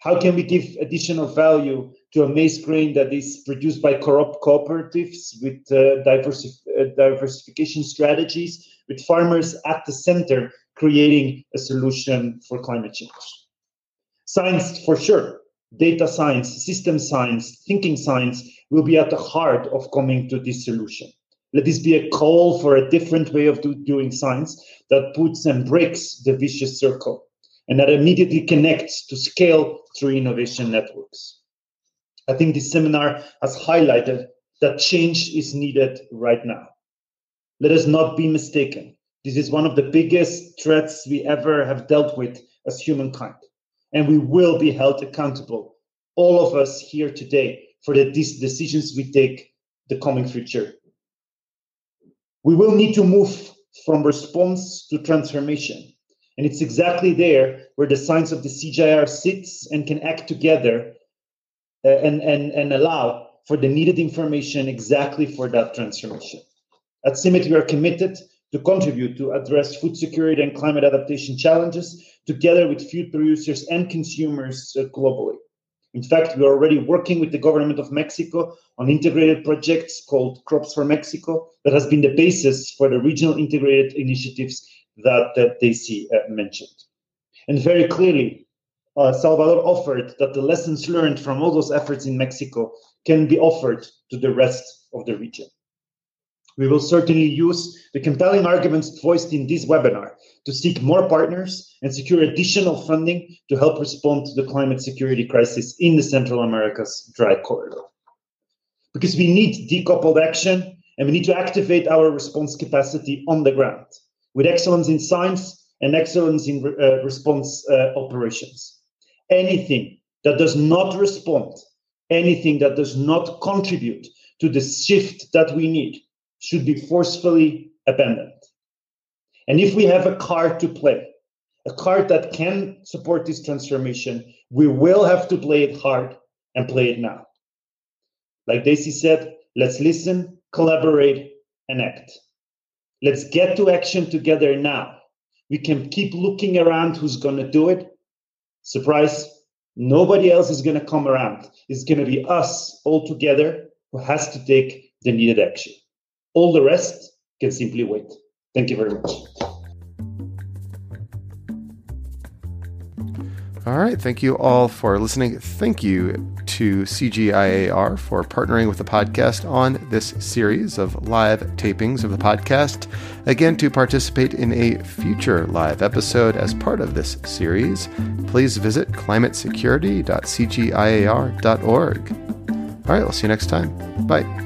How can we give additional value to a maize grain that is produced by corrupt cooperatives with uh, diversi- uh, diversification strategies, with farmers at the center creating a solution for climate change? Science, for sure, data science, system science, thinking science will be at the heart of coming to this solution. Let this be a call for a different way of do, doing science that puts and breaks the vicious circle and that immediately connects to scale through innovation networks. I think this seminar has highlighted that change is needed right now. Let us not be mistaken. This is one of the biggest threats we ever have dealt with as humankind, and we will be held accountable, all of us here today, for the decisions we take the coming future. We will need to move from response to transformation. And it's exactly there where the science of the CGIAR sits and can act together uh, and, and, and allow for the needed information exactly for that transformation. At CIMMYT, we are committed to contribute to address food security and climate adaptation challenges together with food producers and consumers uh, globally. In fact, we're already working with the government of Mexico on integrated projects called Crops for Mexico that has been the basis for the regional integrated initiatives that, that Daisy uh, mentioned. And very clearly, uh, Salvador offered that the lessons learned from all those efforts in Mexico can be offered to the rest of the region. We will certainly use the compelling arguments voiced in this webinar to seek more partners and secure additional funding to help respond to the climate security crisis in the Central America's dry corridor. Because we need decoupled action and we need to activate our response capacity on the ground with excellence in science and excellence in uh, response uh, operations. Anything that does not respond, anything that does not contribute to the shift that we need should be forcefully abandoned. And if we have a card to play, a card that can support this transformation, we will have to play it hard and play it now. Like Daisy said, let's listen, collaborate, and act. Let's get to action together now. We can keep looking around who's going to do it. Surprise, nobody else is going to come around. It's going to be us all together who has to take the needed action. All the rest can simply wait. Thank you very much. All right. Thank you all for listening. Thank you to CGIAR for partnering with the podcast on this series of live tapings of the podcast. Again, to participate in a future live episode as part of this series, please visit climatesecurity.cgiar.org. All right. We'll see you next time. Bye.